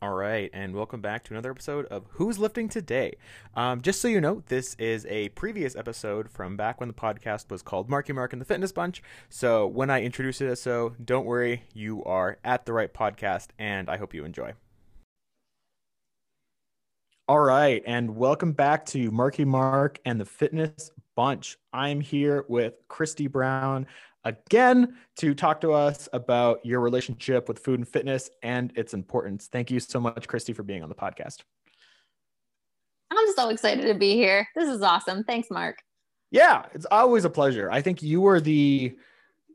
All right, and welcome back to another episode of Who's Lifting Today. Um, just so you know, this is a previous episode from back when the podcast was called Marky Mark and the Fitness Bunch. So when I introduce it as so, don't worry, you are at the right podcast, and I hope you enjoy. All right, and welcome back to Marky Mark and the Fitness Bunch. I'm here with Christy Brown again to talk to us about your relationship with food and fitness and its importance. Thank you so much, Christy, for being on the podcast. I'm so excited to be here. This is awesome. Thanks, Mark. Yeah, it's always a pleasure. I think you were the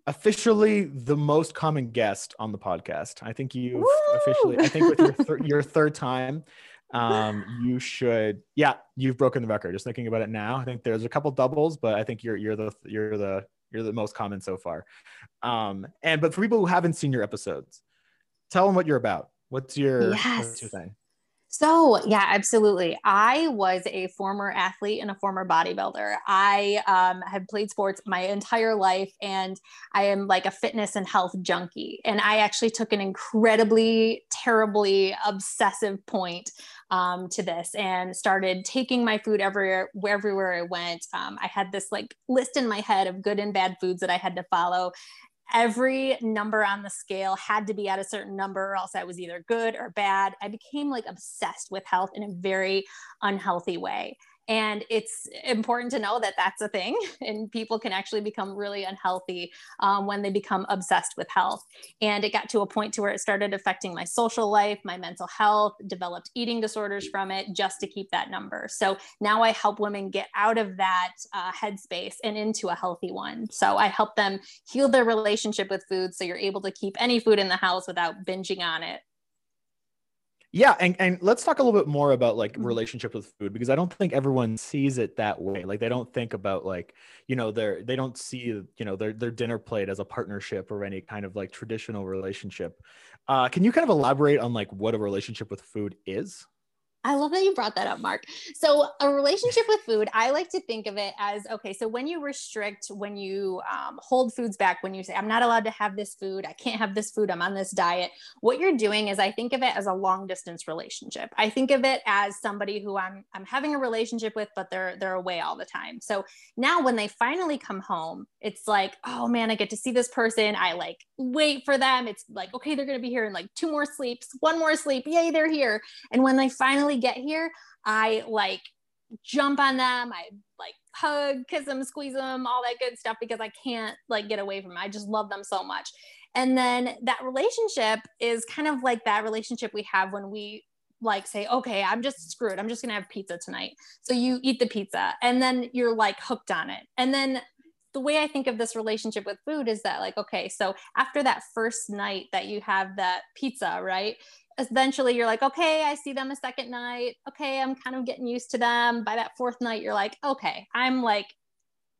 officially the most common guest on the podcast. I think you officially, I think with your, thir- your third time, um, you should, yeah, you've broken the record. Just thinking about it now, I think there's a couple doubles, but I think you're you're the you're the you're the most common so far. Um, and but for people who haven't seen your episodes, tell them what you're about. What's your, yes. what's your thing? So, yeah, absolutely. I was a former athlete and a former bodybuilder. I um, have played sports my entire life and I am like a fitness and health junkie. And I actually took an incredibly, terribly obsessive point um, to this and started taking my food everywhere, everywhere I went. Um, I had this like list in my head of good and bad foods that I had to follow every number on the scale had to be at a certain number or else I was either good or bad. I became like obsessed with health in a very unhealthy way. And it's important to know that that's a thing, and people can actually become really unhealthy um, when they become obsessed with health. And it got to a point to where it started affecting my social life, my mental health, developed eating disorders from it, just to keep that number. So now I help women get out of that uh, headspace and into a healthy one. So I help them heal their relationship with food, so you're able to keep any food in the house without binging on it yeah and, and let's talk a little bit more about like mm-hmm. relationship with food because i don't think everyone sees it that way. Like they don't think about like you know their they don't see you know their, their dinner plate as a partnership or any kind of like traditional relationship. Uh, can you kind of elaborate on like what a relationship with food is I love that you brought that up, Mark. So, a relationship with food, I like to think of it as okay, so when you restrict, when you um, hold foods back, when you say, I'm not allowed to have this food, I can't have this food, I'm on this diet, what you're doing is I think of it as a long distance relationship. I think of it as somebody who I'm, I'm having a relationship with, but they're, they're away all the time. So now when they finally come home, it's like, oh man, I get to see this person. I like wait for them. It's like, okay, they're going to be here in like two more sleeps, one more sleep. Yay, they're here. And when they finally get here, I like jump on them. I like hug, kiss them, squeeze them, all that good stuff because I can't like get away from them. I just love them so much. And then that relationship is kind of like that relationship we have when we like say, okay, I'm just screwed. I'm just gonna have pizza tonight. So you eat the pizza and then you're like hooked on it. And then the way I think of this relationship with food is that like, okay, so after that first night that you have that pizza, right? Eventually you're like, okay, I see them a second night. Okay, I'm kind of getting used to them. By that fourth night, you're like, okay, I'm like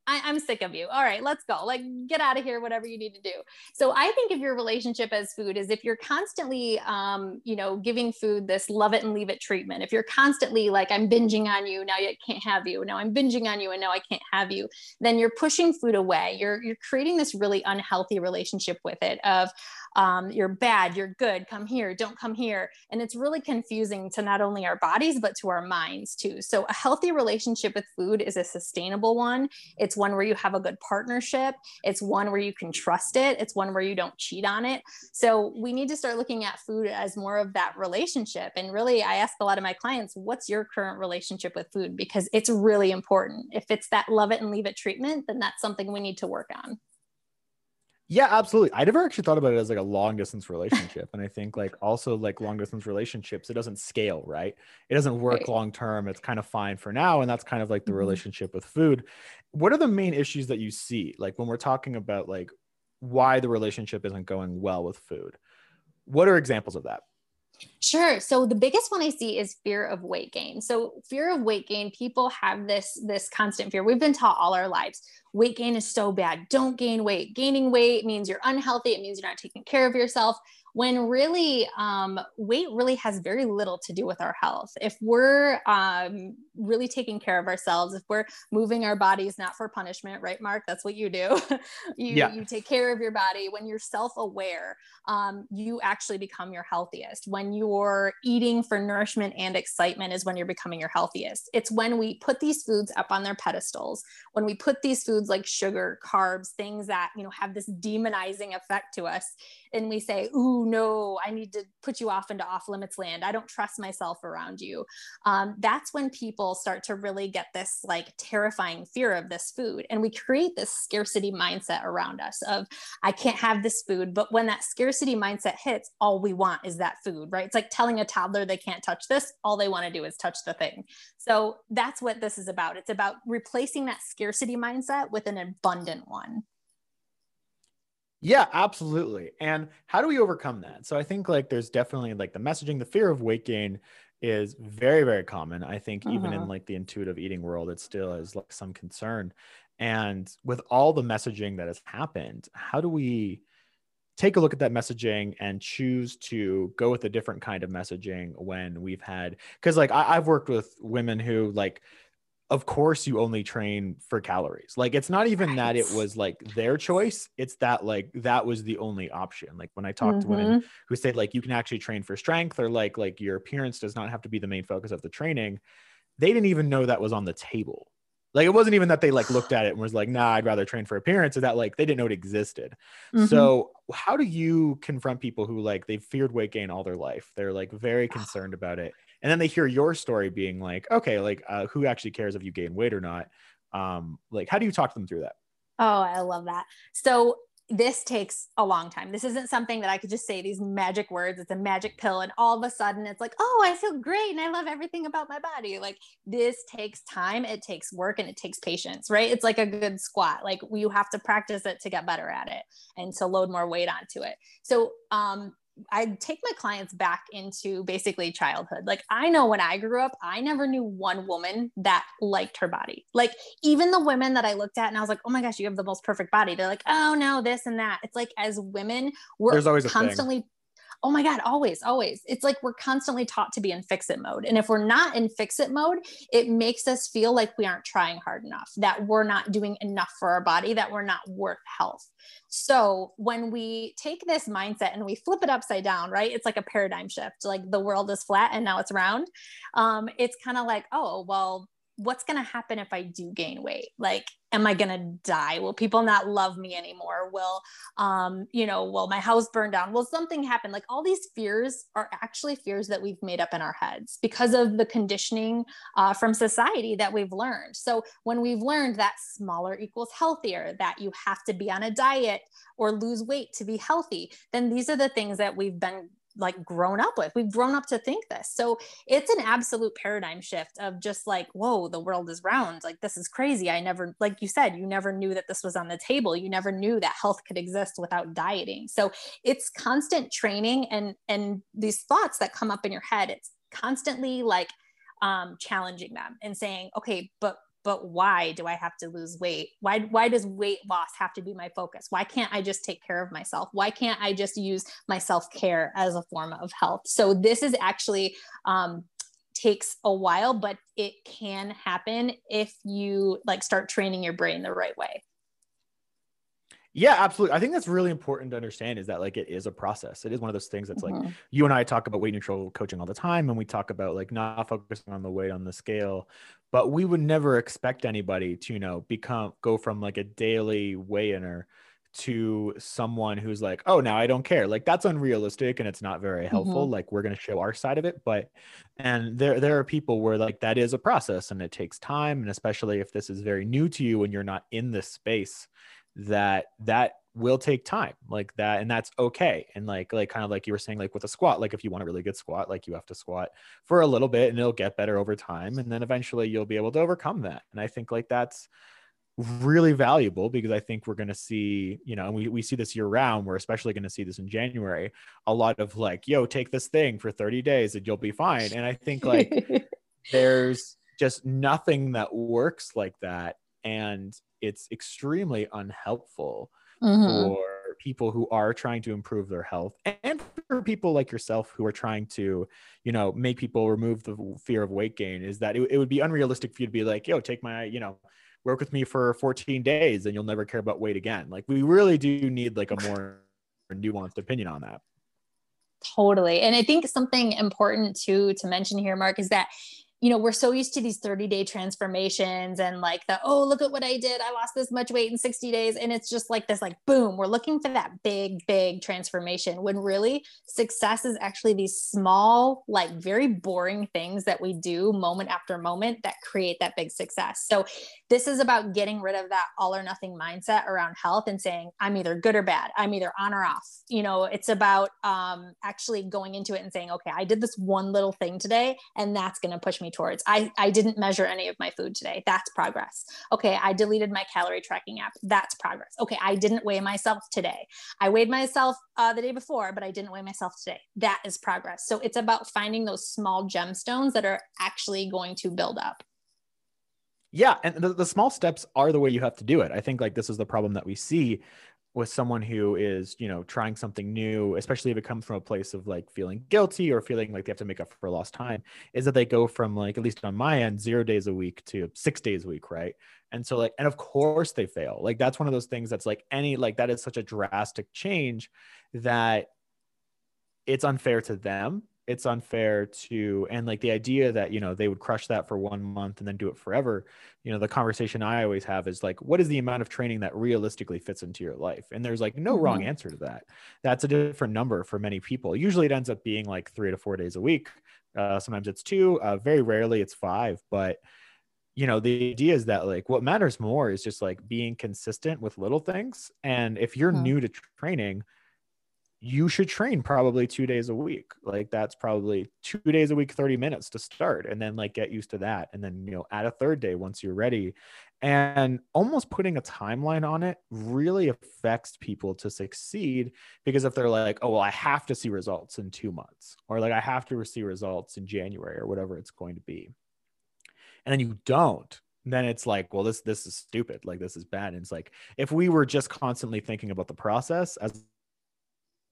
I, am sick of you. All right, let's go. Like, get out of here, whatever you need to do. So I think of your relationship as food is if you're constantly, um, you know, giving food this love it and leave it treatment. If you're constantly like, I'm binging on you, now I can't have you. Now I'm binging on you, and now I can't have you. Then you're pushing food away. You're you're creating this really unhealthy relationship with it of um, you're bad, you're good, come here, don't come here. And it's really confusing to not only our bodies, but to our minds too. So, a healthy relationship with food is a sustainable one. It's one where you have a good partnership, it's one where you can trust it, it's one where you don't cheat on it. So, we need to start looking at food as more of that relationship. And really, I ask a lot of my clients, what's your current relationship with food? Because it's really important. If it's that love it and leave it treatment, then that's something we need to work on. Yeah, absolutely. I never actually thought about it as like a long distance relationship. and I think like also like long distance relationships, it doesn't scale, right? It doesn't work right. long term. It's kind of fine for now. And that's kind of like the mm-hmm. relationship with food. What are the main issues that you see? Like when we're talking about like why the relationship isn't going well with food. What are examples of that? Sure. So the biggest one I see is fear of weight gain. So fear of weight gain, people have this this constant fear. We've been taught all our lives weight gain is so bad. Don't gain weight. Gaining weight means you're unhealthy. It means you're not taking care of yourself. when really um, weight really has very little to do with our health. If we're um, really taking care of ourselves, if we're moving our bodies not for punishment, right, Mark? That's what you do. you yeah. you take care of your body. When you're self-aware, um, you actually become your healthiest. When you're eating for nourishment and excitement is when you're becoming your healthiest. It's when we put these foods up on their pedestals, when we put these foods like sugar, carbs, things that you know have this demonizing effect to us, and we say, "Ooh, no, I need to put you off into off limits land. I don't trust myself around you." Um, that's when people start to really get this like terrifying fear of this food, and we create this scarcity mindset around us of, "I can't have this food." But when that scarcity mindset hits, all we want is that food, right? It's like telling a toddler they can't touch this. All they want to do is touch the thing. So that's what this is about. It's about replacing that scarcity mindset with an abundant one. Yeah, absolutely. And how do we overcome that? So I think like there's definitely like the messaging, the fear of weight gain is very, very common. I think uh-huh. even in uh-huh. like the intuitive eating world, it still is like some concern. And with all the messaging that has happened, how do we take a look at that messaging and choose to go with a different kind of messaging when we've had because like I, i've worked with women who like of course you only train for calories like it's not even right. that it was like their choice it's that like that was the only option like when i talked mm-hmm. to women mm-hmm. who say like you can actually train for strength or like like your appearance does not have to be the main focus of the training they didn't even know that was on the table like it wasn't even that they like looked at it and was like nah i'd rather train for appearance or that like they didn't know it existed mm-hmm. so how do you confront people who like they've feared weight gain all their life they're like very concerned about it and then they hear your story being like okay like uh, who actually cares if you gain weight or not um like how do you talk them through that oh i love that so this takes a long time. This isn't something that I could just say these magic words. It's a magic pill. And all of a sudden it's like, oh, I feel great. And I love everything about my body. Like this takes time, it takes work, and it takes patience, right? It's like a good squat. Like you have to practice it to get better at it and to load more weight onto it. So, um, I take my clients back into basically childhood. Like I know when I grew up, I never knew one woman that liked her body. Like even the women that I looked at and I was like, "Oh my gosh, you have the most perfect body." They're like, "Oh no, this and that." It's like as women, we're There's always constantly oh my God, always, always. It's like we're constantly taught to be in fix it mode. And if we're not in fix it mode, it makes us feel like we aren't trying hard enough, that we're not doing enough for our body, that we're not worth health. So when we take this mindset and we flip it upside down, right? It's like a paradigm shift. Like the world is flat and now it's round. Um, it's kind of like, oh, well, what's going to happen if I do gain weight? Like, am I going to die? Will people not love me anymore? Will, um, you know, will my house burn down? Will something happen? Like, all these fears are actually fears that we've made up in our heads because of the conditioning uh, from society that we've learned. So, when we've learned that smaller equals healthier, that you have to be on a diet or lose weight to be healthy, then these are the things that we've been like grown up with. We've grown up to think this. So it's an absolute paradigm shift of just like, whoa, the world is round. Like, this is crazy. I never, like you said, you never knew that this was on the table. You never knew that health could exist without dieting. So it's constant training and, and these thoughts that come up in your head, it's constantly like, um, challenging them and saying, okay, but but why do I have to lose weight? Why, why does weight loss have to be my focus? Why can't I just take care of myself? Why can't I just use my self care as a form of health? So, this is actually um, takes a while, but it can happen if you like start training your brain the right way. Yeah, absolutely. I think that's really important to understand is that like it is a process. It is one of those things that's mm-hmm. like you and I talk about weight neutral coaching all the time and we talk about like not focusing on the weight on the scale, but we would never expect anybody to, you know, become go from like a daily weigh-inner to someone who's like, oh, now I don't care. Like that's unrealistic and it's not very helpful. Mm-hmm. Like we're going to show our side of it, but and there there are people where like that is a process and it takes time and especially if this is very new to you and you're not in this space that that will take time like that and that's okay and like like kind of like you were saying like with a squat like if you want a really good squat like you have to squat for a little bit and it'll get better over time and then eventually you'll be able to overcome that and i think like that's really valuable because i think we're going to see you know and we, we see this year round we're especially going to see this in january a lot of like yo take this thing for 30 days and you'll be fine and i think like there's just nothing that works like that and it's extremely unhelpful mm-hmm. for people who are trying to improve their health and for people like yourself who are trying to, you know, make people remove the fear of weight gain is that it, it would be unrealistic for you to be like, yo, take my, you know, work with me for 14 days and you'll never care about weight again. Like we really do need like a more nuanced opinion on that. Totally. And I think something important to to mention here, Mark, is that you know, we're so used to these 30 day transformations and like the, oh, look at what I did. I lost this much weight in 60 days. And it's just like this, like, boom, we're looking for that big, big transformation when really success is actually these small, like very boring things that we do moment after moment that create that big success. So this is about getting rid of that all or nothing mindset around health and saying, I'm either good or bad. I'm either on or off. You know, it's about um, actually going into it and saying, okay, I did this one little thing today and that's going to push me towards. I, I didn't measure any of my food today. That's progress. Okay, I deleted my calorie tracking app. That's progress. Okay, I didn't weigh myself today. I weighed myself uh, the day before, but I didn't weigh myself today. That is progress. So it's about finding those small gemstones that are actually going to build up. Yeah, and the, the small steps are the way you have to do it. I think like this is the problem that we see with someone who is you know trying something new especially if it comes from a place of like feeling guilty or feeling like they have to make up for lost time is that they go from like at least on my end zero days a week to six days a week right? And so like and of course they fail. Like that's one of those things that's like any like that is such a drastic change that it's unfair to them it's unfair to and like the idea that you know they would crush that for one month and then do it forever you know the conversation i always have is like what is the amount of training that realistically fits into your life? And there's like no mm-hmm. wrong answer to that. That's a different number for many people. Usually it ends up being like three to four days a week. Uh, sometimes it's two uh, very rarely it's five but you know the idea is that like what matters more is just like being consistent with little things. And if you're mm-hmm. new to training you should train probably two days a week. Like that's probably two days a week, 30 minutes to start, and then like get used to that. And then, you know, add a third day once you're ready. And almost putting a timeline on it really affects people to succeed because if they're like, oh, well, I have to see results in two months, or like I have to see results in January or whatever it's going to be. And then you don't, then it's like well this this is stupid like this is bad and it's like if we were just constantly thinking about the process as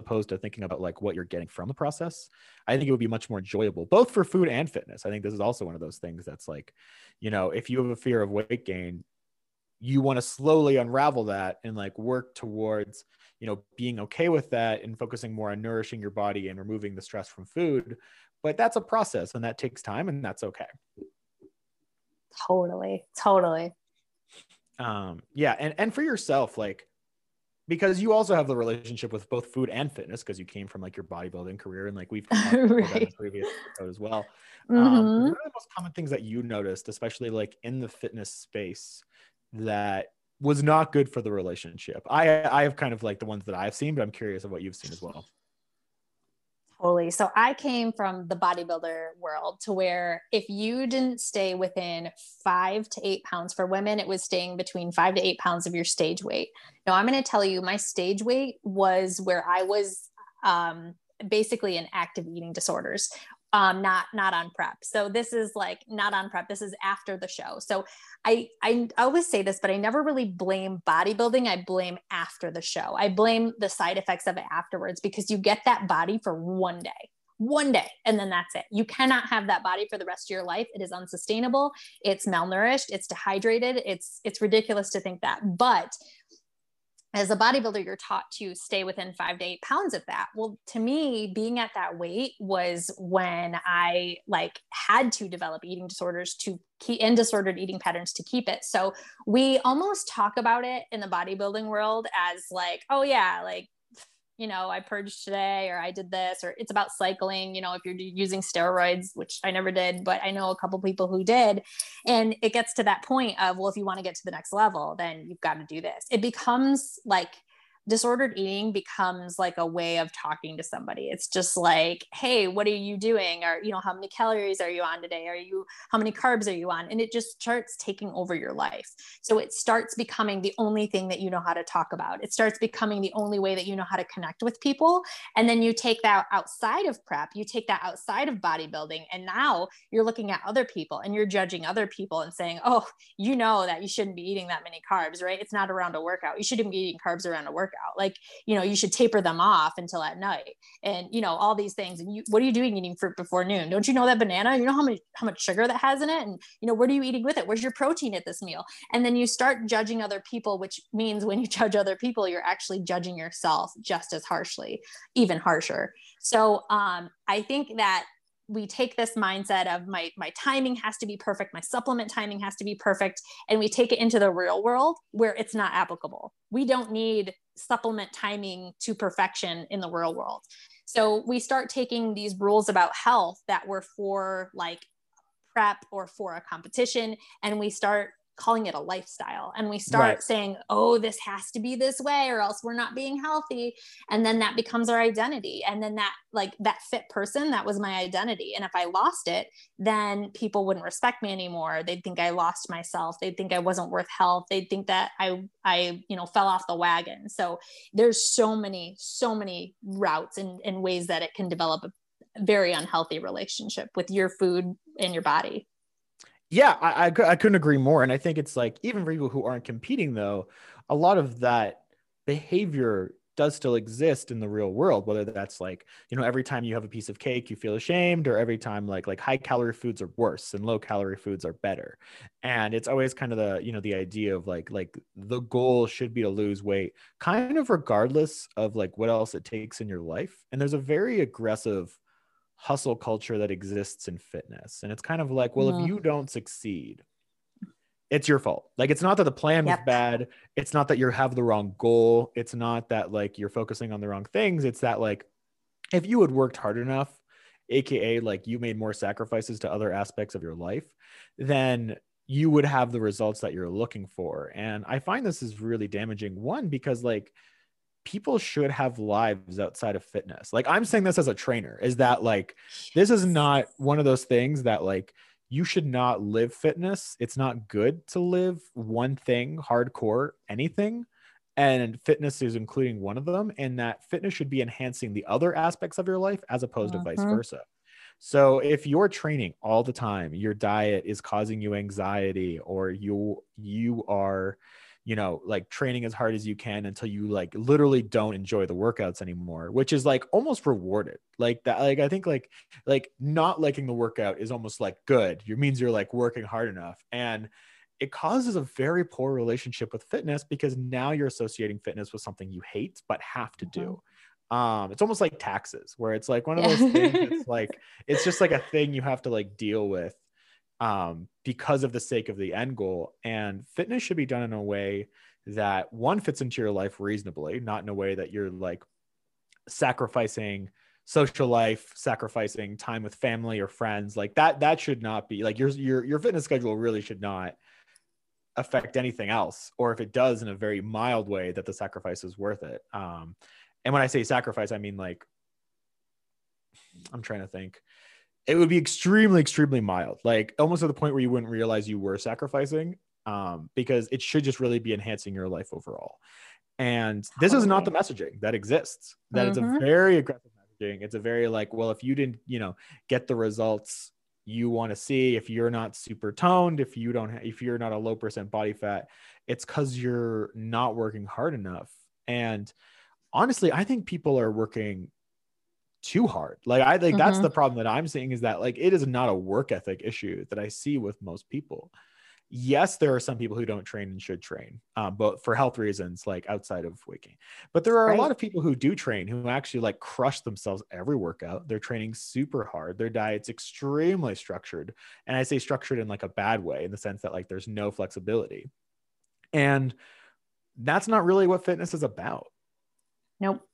opposed to thinking about like what you're getting from the process i think it would be much more enjoyable both for food and fitness. I think this is also one of those things that's like you know if you have a fear of weight gain you want to slowly unravel that and like work towards you know being okay with that and focusing more on nourishing your body and removing the stress from food. But that's a process and that takes time and that's okay. Totally totally. Um yeah and and for yourself like because you also have the relationship with both food and fitness because you came from like your bodybuilding career and like we've talked right. about in previous episode as well. Mm-hmm. Um, what are the most common things that you noticed, especially like in the fitness space, that was not good for the relationship? I I have kind of like the ones that I've seen, but I'm curious of what you've seen as well. Totally. So I came from the bodybuilder world to where if you didn't stay within five to eight pounds for women, it was staying between five to eight pounds of your stage weight. Now, I'm going to tell you, my stage weight was where I was um, basically in active eating disorders um, not not on prep. So this is like not on prep. This is after the show. So I I always say this, but I never really blame bodybuilding. I blame after the show. I blame the side effects of it afterwards because you get that body for one day one day and then that's it. You cannot have that body for the rest of your life. It is unsustainable. It's malnourished, it's dehydrated. It's it's ridiculous to think that. But as a bodybuilder, you're taught to stay within five to eight pounds of that. Well, to me, being at that weight was when I like had to develop eating disorders to keep and disordered eating patterns to keep it. So we almost talk about it in the bodybuilding world as like, oh yeah, like you know, I purged today or I did this, or it's about cycling, you know, if you're using steroids, which I never did, but I know a couple people who did. And it gets to that point of, well, if you want to get to the next level, then you've got to do this. It becomes like disordered eating becomes like a way of talking to somebody. It's just like, hey, what are you doing? Or, you know, how many calories are you on today? Are you, how many carbs are you on? And it just starts taking over your life. So it starts becoming the only thing that you know how to talk about. It starts becoming the only way that you know how to connect with people. And then you take that outside of prep, you take that outside of bodybuilding. And now you're looking at other people and you're judging other people and saying, oh, you know that you shouldn't be eating that many carbs, right? It's not around a workout. You shouldn't be eating carbs around a workout workout like you know you should taper them off until at night and you know all these things. And you what are you doing eating fruit before noon? Don't you know that banana? You know how much how much sugar that has in it? And you know what are you eating with it? Where's your protein at this meal? And then you start judging other people which means when you judge other people you're actually judging yourself just as harshly even harsher. So um, i think that we take this mindset of my my timing has to be perfect. My supplement timing has to be perfect. And we take it into the real world where it's not applicable. We don't need supplement timing to perfection in the real world. So we start taking these rules about health that were for like prep or for a competition and we start calling it a lifestyle. And we start right. saying oh this has to be this way or else we're not being healthy. And then that becomes our identity. And then that like that fit person that was my identity. And if i lost it then people wouldn't respect me anymore. They'd think i lost myself. They'd think i wasn't worth health. They'd think that i i you know fell off the wagon. So there's so many so many routes and, and ways that it can develop a very unhealthy relationship with your food and your body yeah, I, I, I couldn't agree more. And I think it's like, even for people who aren't competing, though, a lot of that behavior does still exist in the real world whether that's like you know every time you have a piece of cake you feel ashamed or every time like like high calorie foods are worse and low calorie foods are better and it's always kind of the you know the idea of like like the goal should be to lose weight kind of regardless of like what else it takes in your life and there's a very aggressive hustle culture that exists in fitness. And it's kind of like, well, mm-hmm. if you don't succeed, it's your fault. Like it's not that the plan yep. was bad. It's not that you have the wrong goal. It's not that like you're focusing on the wrong things. It's that like if you had worked hard enough, aka like you made more sacrifices to other aspects of your life, then you would have the results that you're looking for. And I find this is really damaging. One, because like people should have lives outside of fitness. Like I'm saying this as a trainer is that like this is not one of those things that like you should not live fitness. It's not good to live one thing hardcore anything and fitness is including one of them and that fitness should be enhancing the other aspects of your life as opposed to vice mm-hmm. versa. So if you're training all the time, your diet is causing you anxiety or you you are you know, like training as hard as you can until you like literally don't enjoy the workouts anymore, which is like almost rewarded. Like that, like I think like like not liking the workout is almost like good. It means you're like working hard enough. And it causes a very poor relationship with fitness because now you're associating fitness with something you hate but have to do. Mm-hmm. Um, it's almost like taxes, where it's like one of those things. It's like it's just like a thing you have to like deal with um, because of the sake of the end goal. And fitness should be done in a way that one fits into your life reasonably, not in a way that you're like sacrificing social life, sacrificing time with family or friends. Like that, that should not be like your your your fitness schedule really should not affect anything else. Or if it does in a very mild way, that the sacrifice is worth it. Um, and when I say sacrifice, I mean like I'm trying to think it would be extremely, extremely mild, like almost to the point where you wouldn't realize you were sacrificing, um, because it should just really be enhancing your life overall. And this is not the messaging that exists. That mm-hmm. it's a mm-hmm. very aggressive messaging. It's a very like, well, if you didn't, you know, get the results you want to see, if you're not super toned, if you don't, if you're not a low percent body fat, it's because you're not working hard enough. And honestly, I think people are working too hard. Like I think mm-hmm. that's the problem that I'm seeing is that like it is not a work ethic issue that I see with most people. Yes, there are some people who don't train and should train, um, but for health reasons, like outside of waking. But there are right. a lot of people who do train who actually like crush themselves every workout. They're training super hard. Their diet's extremely structured, and I say structured in like a bad way, in the sense that like there's no flexibility, and that's not really what fitness is about. Nope.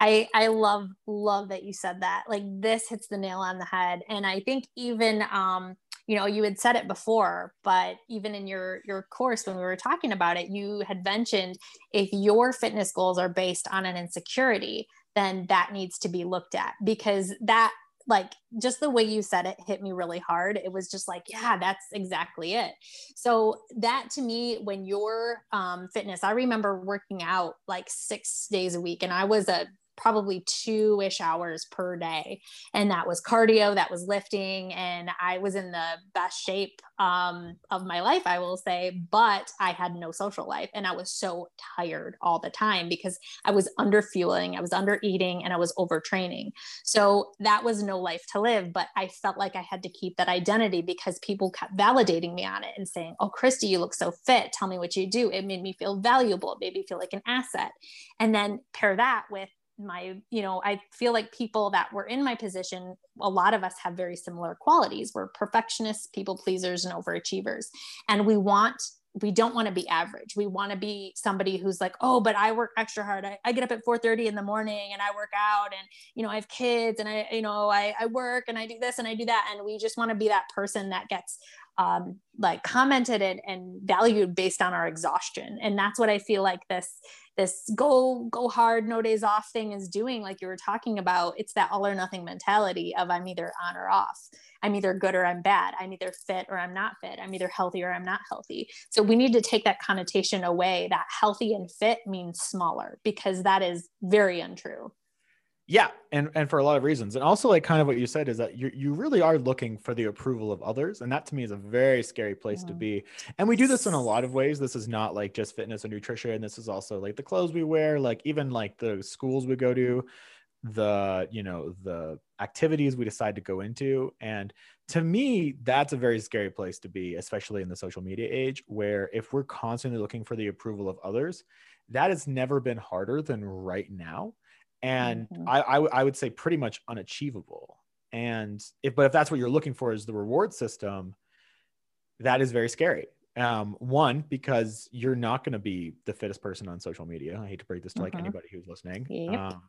I I love love that you said that. Like this hits the nail on the head. And I think even um, you know, you had said it before, but even in your your course when we were talking about it, you had mentioned if your fitness goals are based on an insecurity, then that needs to be looked at because that like just the way you said it hit me really hard. It was just like, yeah, that's exactly it. So that to me, when your um, fitness, I remember working out like six days a week, and I was a probably two ish hours per day. And that was cardio, that was lifting. And I was in the best shape um, of my life, I will say, but I had no social life. And I was so tired all the time because I was under fueling, I was under eating, and I was overtraining. So that was no life to live. But I felt like I had to keep that identity because people kept validating me on it and saying, Oh, Christy, you look so fit. Tell me what you do. It made me feel valuable. It made me feel like an asset. And then pair that with my you know i feel like people that were in my position a lot of us have very similar qualities. We're perfectionists people pleasers and overachievers. And we want we don't want to be average. We want to be somebody who's like oh but i work extra hard. I, I, get up at 4.30 in the morning and i work out and you know i have kids and i you know I, I work and i do this and i do that. And we just want to be that person that gets um, like commented and, and valued based on our exhaustion. And that's what i feel like this this go go hard no days off thing is doing like you were talking about. It's that all or nothing mentality of i'm either on or off. I'm either good or i'm bad. I'm either fit or i'm not fit. I'm either healthy or i'm not healthy. So we need to take that connotation away that healthy and fit means smaller because that is very untrue yeah, and and for a lot of reasons, and also like kind of what you said is that you you really are looking for the approval of others, and that to me is a very scary place to mm-hmm. be. And we do this in a lot of ways. This is not like just fitness or nutrition. This is also like the clothes we wear, like even like the schools we go to, the you know the activities we decide to go into, and to me that's a very scary place to be, especially in the social media age, where if we're constantly looking for the approval of others, that has never been harder than right now and mm-hmm. I, I, I would say pretty much unachievable. And if but if that's what you're looking for is the reward system that is very scary. Um, one because you're not going to be the fittest person on social media. I hate to break this to like mm-hmm. anybody who's listening. Yep. um,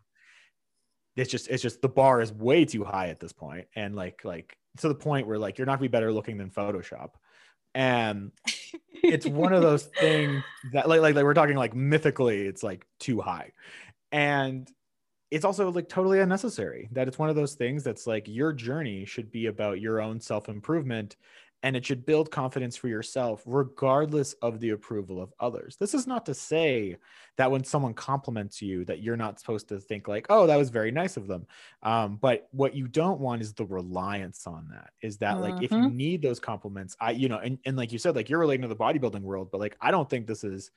it's just it's just the bar is way too high at this point. And like like to the point where like you're not gonna be better looking than photoshop. And it's one of those things that like, like like we're talking like mythically it's like too high. And it's also like totally unnecessary that it's one of those things that's like your journey should be about your own self improvement and it should build confidence for yourself regardless of the approval of others this is not to say that when someone compliments you that you're not supposed to think like oh that was very nice of them um, but what you don't want is the reliance on that is that like mm-hmm. if you mm-hmm. need those compliments i you know and, and like you said like you're relating to the bodybuilding world but like i don't think this is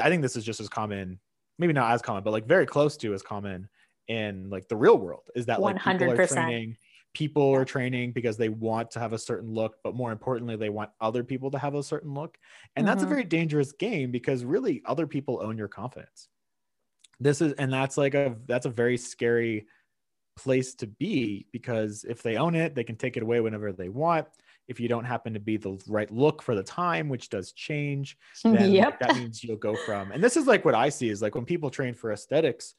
i think this is just as common maybe not as common, but like very close to as common in like the real world is that like 100%. people are training people are training because they want to have a certain look but more importantly they want other people to have a certain look and mm-hmm. that's a mm-hmm. very dangerous game because really other people own your confidence this is and that's like a that's a very scary place to be because if they own it they can take it away whenever they want if you don't happen to be the right look for the time, which does change, then yep. that means you'll go from, and this is like what I see is like when people train for aesthetics,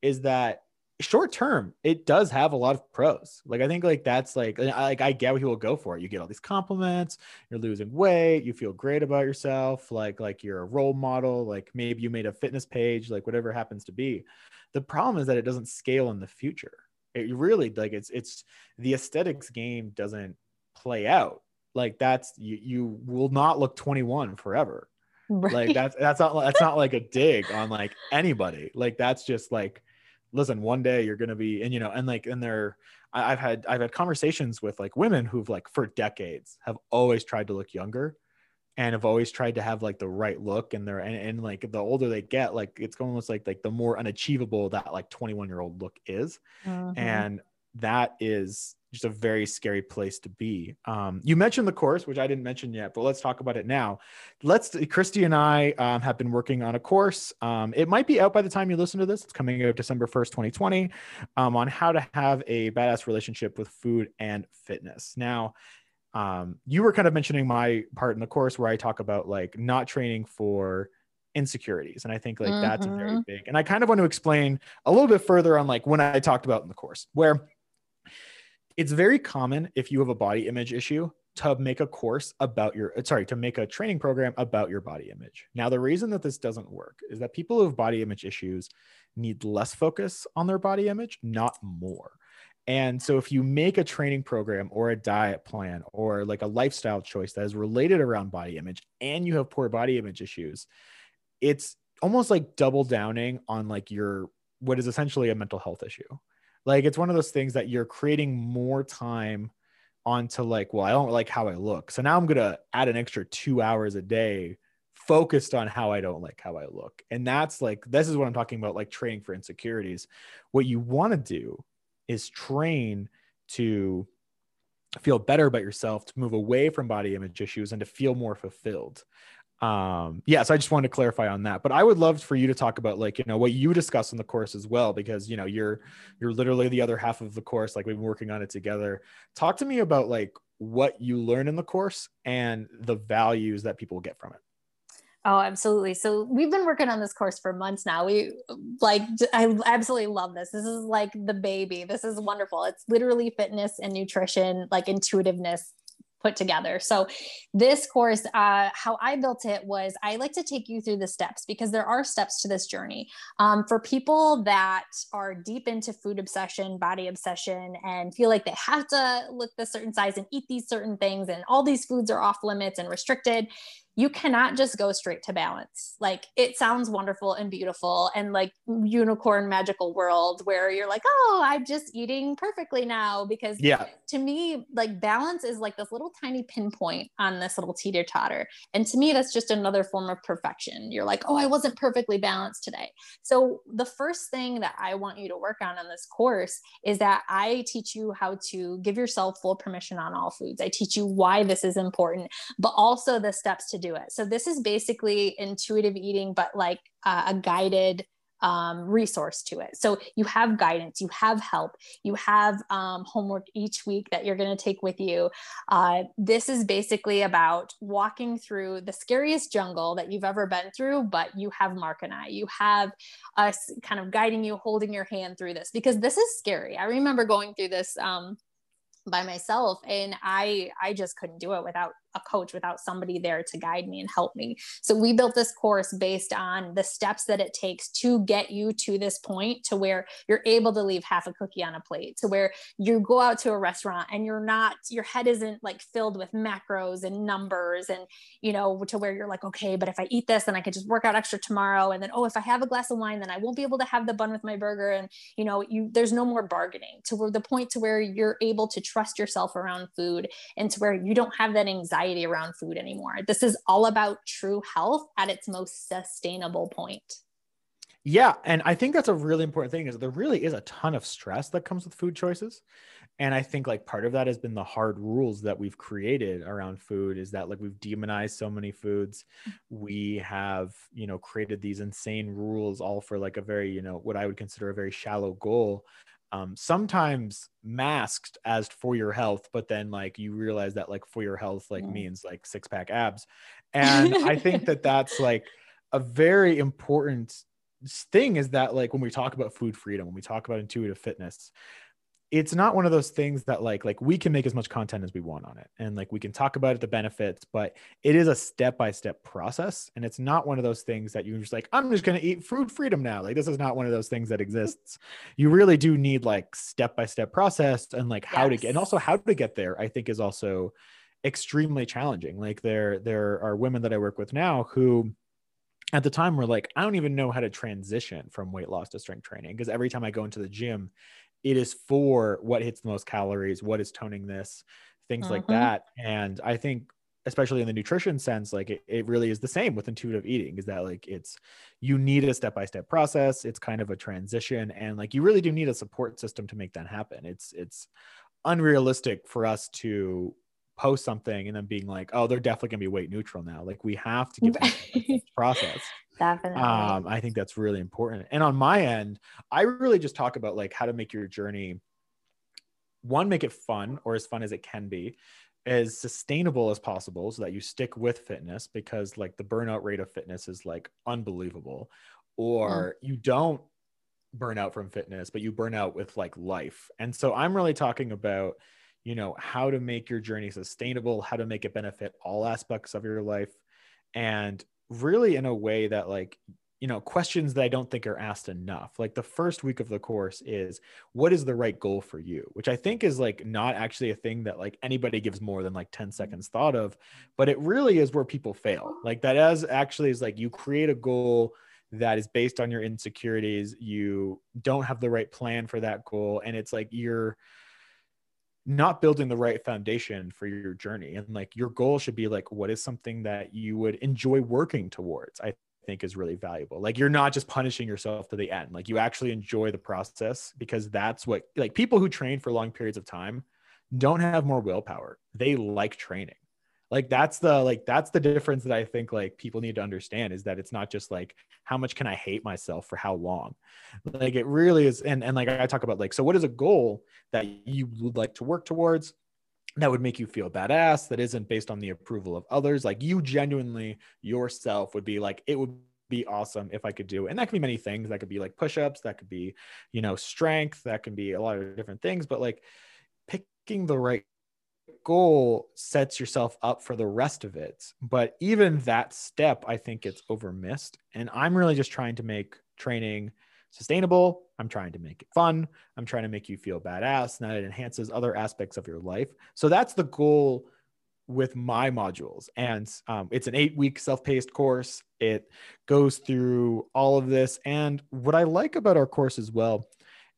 is that short term it does have a lot of pros. Like i think like that's like like i get what people go for. It you get all these compliments you're losing weight you feel great about yourself like like you're a role model like maybe you made a fitness page like whatever happens to be. The problem is that it doesn't scale in the future. It really like it's it's the aesthetics game doesn't play out like that's you you will not look 21 forever right. like that's that's not that's not like a dig on like anybody like that's just like listen one day you're gonna be and you know and like and they're i've had i've had conversations with like women who've like for decades have always tried to look younger and have always tried to have like the right look and they're and, and like the older they get like it's almost like like the more unachievable that like 21 year old look is mm-hmm. and that is just a very scary place to be. Um, you mentioned the course, which I didn't mention yet, but let's talk about it now. Let's Christy and I um, have been working on a course. Um, it might be out by the time you listen to this. It's coming out December 1st, 2020, um, on how to have a badass relationship with food and fitness. Now, um, you were kind of mentioning my part in the course where I talk about like not training for insecurities and i think like mm-hmm. that's a very big and i kind of want to explain a little bit further on like when i talked about in the course where it's very common if you have a body image issue to make a course about your uh, sorry to make a training program about your body image now the reason that this doesn't work is that people who have body image issues need less focus on their body image not more and so if you make a training program or a diet plan or like a lifestyle choice that is related around body image and you have poor body image issues it's almost like double downing on like your what is essentially a mental health issue. Like it's one of those things that you're creating more time onto like, well, I don't like how I look. So now I'm going to add an extra 2 hours a day focused on how I don't like how I look. And that's like this is what I'm talking about like training for insecurities. What you want to do is train to feel better about yourself, to move away from body image issues and to feel more fulfilled um yeah so i just wanted to clarify on that but i would love for you to talk about like you know what you discuss in the course as well because you know you're you're literally the other half of the course like we've been working on it together talk to me about like what you learn in the course and the values that people get from it Oh, absolutely. So we've been working on this course for months now. We like, I absolutely love this. This is like the baby. This is wonderful. It's literally fitness and nutrition, like intuitiveness put together. So, this course, uh, how I built it was I like to take you through the steps because there are steps to this journey. Um, for people that are deep into food obsession, body obsession, and feel like they have to look this certain size and eat these certain things, and all these foods are off limits and restricted, you cannot just go straight to balance. Like it sounds wonderful and beautiful and like unicorn magical world where you're like, oh, I'm just eating perfectly now. Because yeah, to me, like balance is like this little tiny pinpoint on this little teeter totter. And to me, that's just another form of perfection. You're like, oh, I wasn't perfectly balanced today. So the first thing that I want you to work on in this course is that I teach you how to give yourself full permission on all foods. I teach you why this is important, but also the steps to do it. So this is basically intuitive eating, but like uh, a guided um, resource to it. So you have guidance, you have help, you have um, homework each week that you're going to take with you. Uh, this is basically about walking through the scariest jungle that you've ever been through, but you have Mark and I. You have us kind of guiding you, holding your hand through this because this is scary. I remember going through this. Um, by myself and i i just couldn't do it without a coach without somebody there to guide me and help me. So we built this course based on the steps that it takes to get you to this point to where you're able to leave half a cookie on a plate, to where you go out to a restaurant and you're not your head isn't like filled with macros and numbers and you know to where you're like okay, but if I eat this then I can just work out extra tomorrow and then oh if I have a glass of wine then I won't be able to have the bun with my burger and you know you there's no more bargaining to the point to where you're able to trust yourself around food and to where you don't have that anxiety anxiety around food anymore. This is all about true health at its most sustainable point. Yeah, and I think that's a really important thing is there really is a ton of stress that comes with food choices. And I think like part of that has been the hard rules that we've created around food is that like we've demonized so many foods. Mm-hmm. We have, you know, created these insane rules all for like a very, you know, what I would consider a very shallow goal um, sometimes masked as for your health, but then like you realize that like for your health like mm. means like six pack abs. And I think that that's like a very important thing is that like when we talk about food freedom, when we talk about intuitive fitness, it's not one of those things that like like we can make as much content as we want on it and like we can talk about it the benefits but it is a step by step process and it's not one of those things that you're just like i'm just going to eat food freedom now. Like this is not one of those things that exists. You really do need like step by step process and like how yes. to get and also how to get there i think is also extremely challenging. Like there there are women that i work with now who at the time were like i don't even know how to transition from weight loss to strength training because every time i go into the gym it is for what hits the most calories, what is toning this, things like mm-hmm. that. And I think especially in the nutrition sense like it, it really is the same with intuitive eating is that like it's you need a step-by-step process it's kind of a transition and like you really do need a support system to make that happen it's it's unrealistic for us to post something and then being like oh they're definitely going to be weight neutral now like we have to give them this process Definitely. Um, I think that's really important. And on my end, I really just talk about like how to make your journey one, make it fun or as fun as it can be, as sustainable as possible so that you stick with fitness because like the burnout rate of fitness is like unbelievable. Or mm. you don't burn out from fitness, but you burn out with like life. And so I'm really talking about, you know, how to make your journey sustainable, how to make it benefit all aspects of your life. And really in a way that like you know questions that i don't think are asked enough. Like the first week of the course is what is the right goal for you? Which i think is like not actually a thing that like anybody gives more than like 10 mm-hmm. seconds thought of but it really is where people fail. Like that as actually is like you create a goal that is based on your insecurities. You don't have the right plan for that goal and it's like you're not building the right foundation for your journey and like your goal should be like what is something that you would enjoy working towards i think is really valuable. Like you're not just punishing yourself to the end like you actually enjoy the process because that's what like people who train for long periods of time don't have more willpower. They like training like that's the like that's the difference that i think like people need to understand is that it's not just like how much can i hate myself for how long like it really is and and like i talk about like so what is a goal that you would like to work towards that would make you feel badass that isn't based on the approval of others like you genuinely yourself would be like it would be awesome if I could do. And that could be many things. That could be like push-ups, that could be, you know, strength, that can be a lot of different things, but like picking the right goal sets yourself up for the rest of it. But even that step, I think it's over missed. And I'm really just trying to make training sustainable. I'm trying to make it fun. I'm trying to make you feel badass and that it enhances other aspects of your life. So that's the goal with my modules. And um, it's an eight week self paced course. It goes through all of this. And what I like about our course as well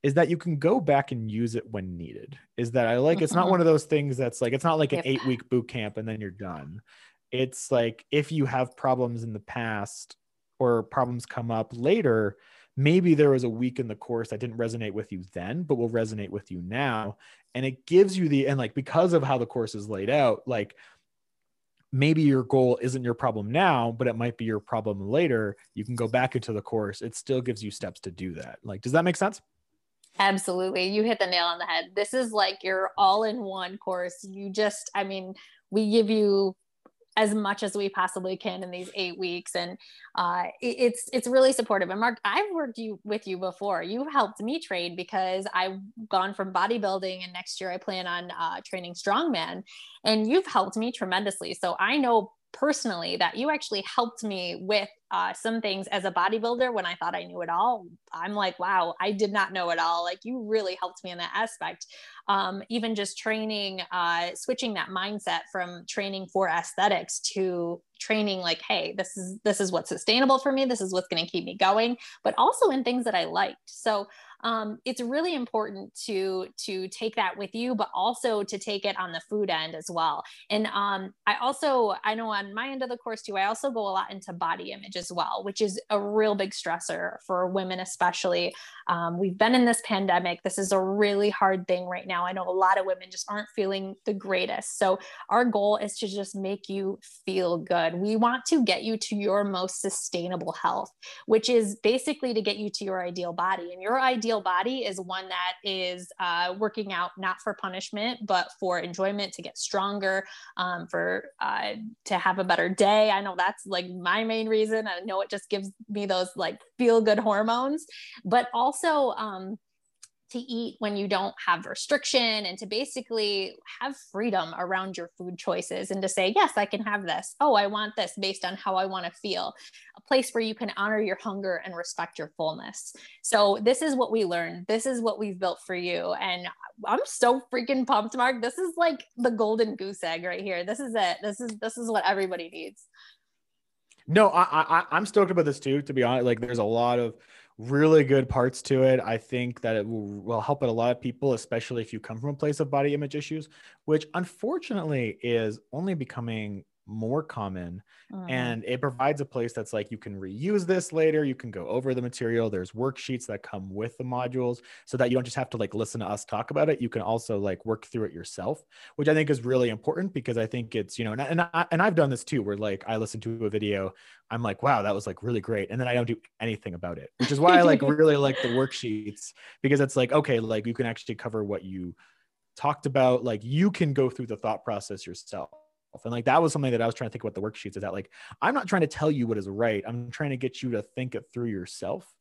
is that you can go back and use it when needed. Is that I like it's not mm-hmm. one of those things that's like it's not like an yep. eight week boot camp and then you're done. It's like if you have problems in the past or problems come up later, maybe there was a week in the course that didn't resonate with you then, but will resonate with you now. And it gives you the and like because of how the course is laid out, like maybe your goal isn't your problem now, but it might be your problem later. You can go back into the course. It still gives you steps to do that. Like, does that make sense? Absolutely. You hit the nail on the head. This is like your all in one course. You just, I mean, we give you as much as we possibly can in these eight weeks and uh, it's it's really supportive and mark i've worked you with you before you've helped me train because i've gone from bodybuilding and next year i plan on uh, training strongman and you've helped me tremendously so i know personally that you actually helped me with uh, some things as a bodybuilder when I thought I knew it all. I'm like, wow, I did not know it all. Like you really helped me in that aspect. Um, even just training, uh, switching that mindset from training for aesthetics to training like hey this is this is what's sustainable for me this is what's going to keep me going but also in things that i liked so um, it's really important to to take that with you but also to take it on the food end as well. And um, i also i know on my end of the course too i also go a lot into body image as well which is a real big stressor for women especially. Um, we've been in this pandemic. This is a really hard thing right now. I know a lot of women just aren't feeling the greatest. So our goal is to just make you feel good. We want to get you to your most sustainable health which is basically to get you to your ideal body. And your ideal ideal body is one that is uh, working out not for punishment, but for enjoyment to get stronger, um, for uh, to have a better day. I know that's like my main reason. I know it just gives me those like feel good hormones, but also um, to eat when you don't have restriction and to basically have freedom around your food choices and to say, yes, I can have this. Oh, I want this based on how I want to feel. A place where you can honor your hunger and respect your fullness. So, this is what we learned. This is what we've built for you. And I'm so freaking pumped, Mark. This is like the golden goose egg right here. This is it. This is this is what everybody needs. No, I, I I'm stoked about this too. To be honest, like there's a lot of really good parts to it. I think that it will, will help a lot of people, especially if you come from a place of body image issues, which unfortunately is only becoming more common mm. and it provides a place that's like you can reuse this later you can go over the material there's worksheets that come with the modules so that you don't just have to like listen to us talk about it you can also like work through it yourself which i think is really important because i think it's you know and, and, I, and i've done this too where like i listen to a video i'm like wow that was like really great and then i don't do anything about it which is why i like really like the worksheets because it's like okay like you can actually cover what you talked about like you can go through the thought process yourself and like that was something that I was trying to think about the worksheets is that like I'm not trying to tell you what is right. I'm trying to get you to think it through yourself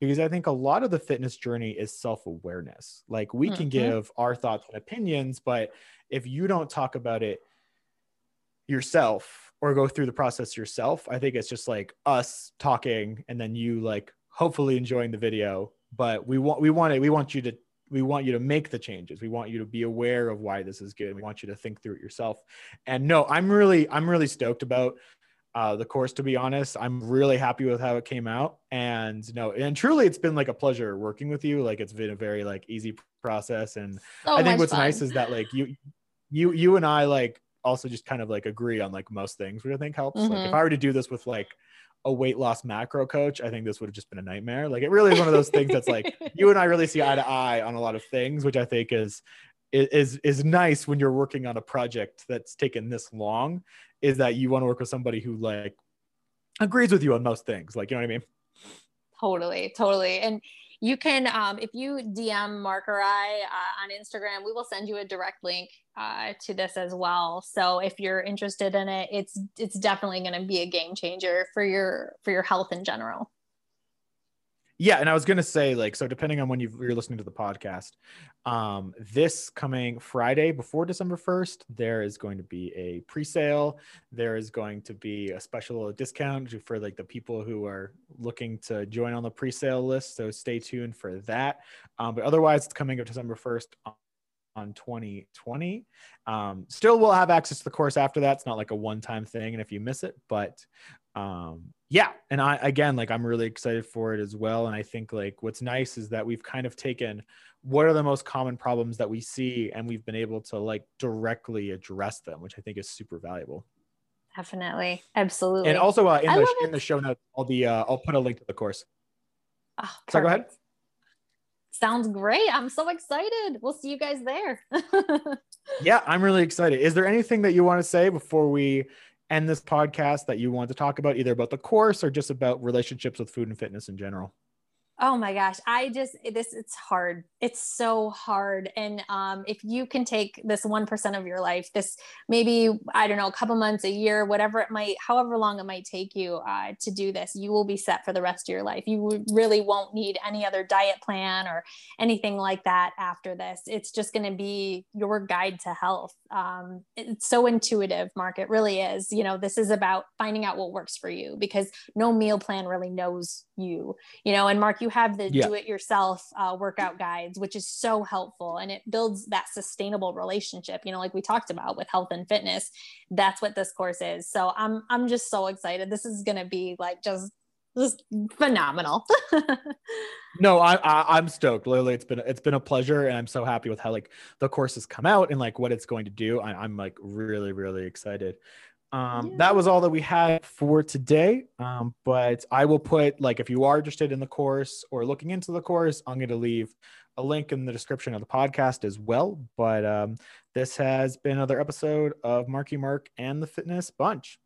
because I think a lot of the fitness journey is self-awareness. Like we mm-hmm. can give our thoughts and opinions, but if you don't talk about it yourself or go through the process yourself, I think it's just like us talking and then you like hopefully enjoying the video, but we want we want it we want you to we want you to make the changes. We want you to be aware of why this is good. We want you to think through it yourself. And no i'm really i'm really stoked about uh, the course to be honest. I'm really happy with how it came out. And no and truly it's been like a pleasure working with you. Like it's been a very like easy process. And So i think what's fun. nice is that like you you you and i like also just kind of like agree on like most things which i think helps. Like if Mhm. i were to do this with like a weight loss macro coach i think this would have just been a nightmare like it really is one of those things that's like you and i really see eye to eye on a lot of things which i think is is is nice when you're working on a project that's taken this long is that you want to work with somebody who like agrees with you on most things like you know what i mean Totally, totally. And you can, um, if you DM Mark or I uh, on Instagram, we will send you a direct link uh, to this as well. So if you're interested in it, it's it's definitely going to be a game changer for your for your health in general. Yeah, and I was gonna say like so depending on when you you're listening to the podcast, um, this coming Friday before December first, there is going to be a pre-sale. There is going to be a special discount for like the people who are looking to join on the pre-sale list. So stay tuned for that. Um, but otherwise, it's coming up December first on 2020. Um, still, we'll have access to the course after that. It's not like a one-time thing, and if you miss it, but um yeah and i again like i'm really excited for it as well and i think like what's nice is that we've kind of taken what are the most common problems that we see and we've been able to like directly address them which i think is super valuable Definitely, absolutely. and also uh, in I the in the show notes i'll be uh, i'll put a link to the course Oh, So go ahead. Sounds great. I'm so excited. We'll see you guys there. yeah i'm really excited is there anything that you want to say before we end this podcast that you want to talk about either about the course or just about relationships with food and fitness in general Oh my gosh, I just this it's hard. It's so hard. And um if you can take this 1% of your life, this maybe I don't know, a couple months, a year, whatever it might however long it might take you uh to do this, you will be set for the rest of your life. You really won't need any other diet plan or anything like that after this. It's just going to be your guide to health. Um it's so intuitive, Mark. It really is. You know, this is about finding out what works for you because no meal plan really knows you you know and mark you have the Yeah. do it yourself uh, workout guides which is so helpful and it builds that sustainable relationship you know like we talked about with health and fitness that's what this course is so i'm i'm just so excited this is going to be like just just phenomenal No, I, I I'm stoked. Literally, it's been it's been a pleasure, and I'm so happy with how like the course has come out and like what it's going to do. I, I'm like really really excited. Um, Yeah. that was all that we had for today. Um, but I will put like if you are interested in the course or looking into the course, I'm going to leave a link in the description of the podcast as well. But um, this has been another episode of Marky Mark and the Fitness Bunch.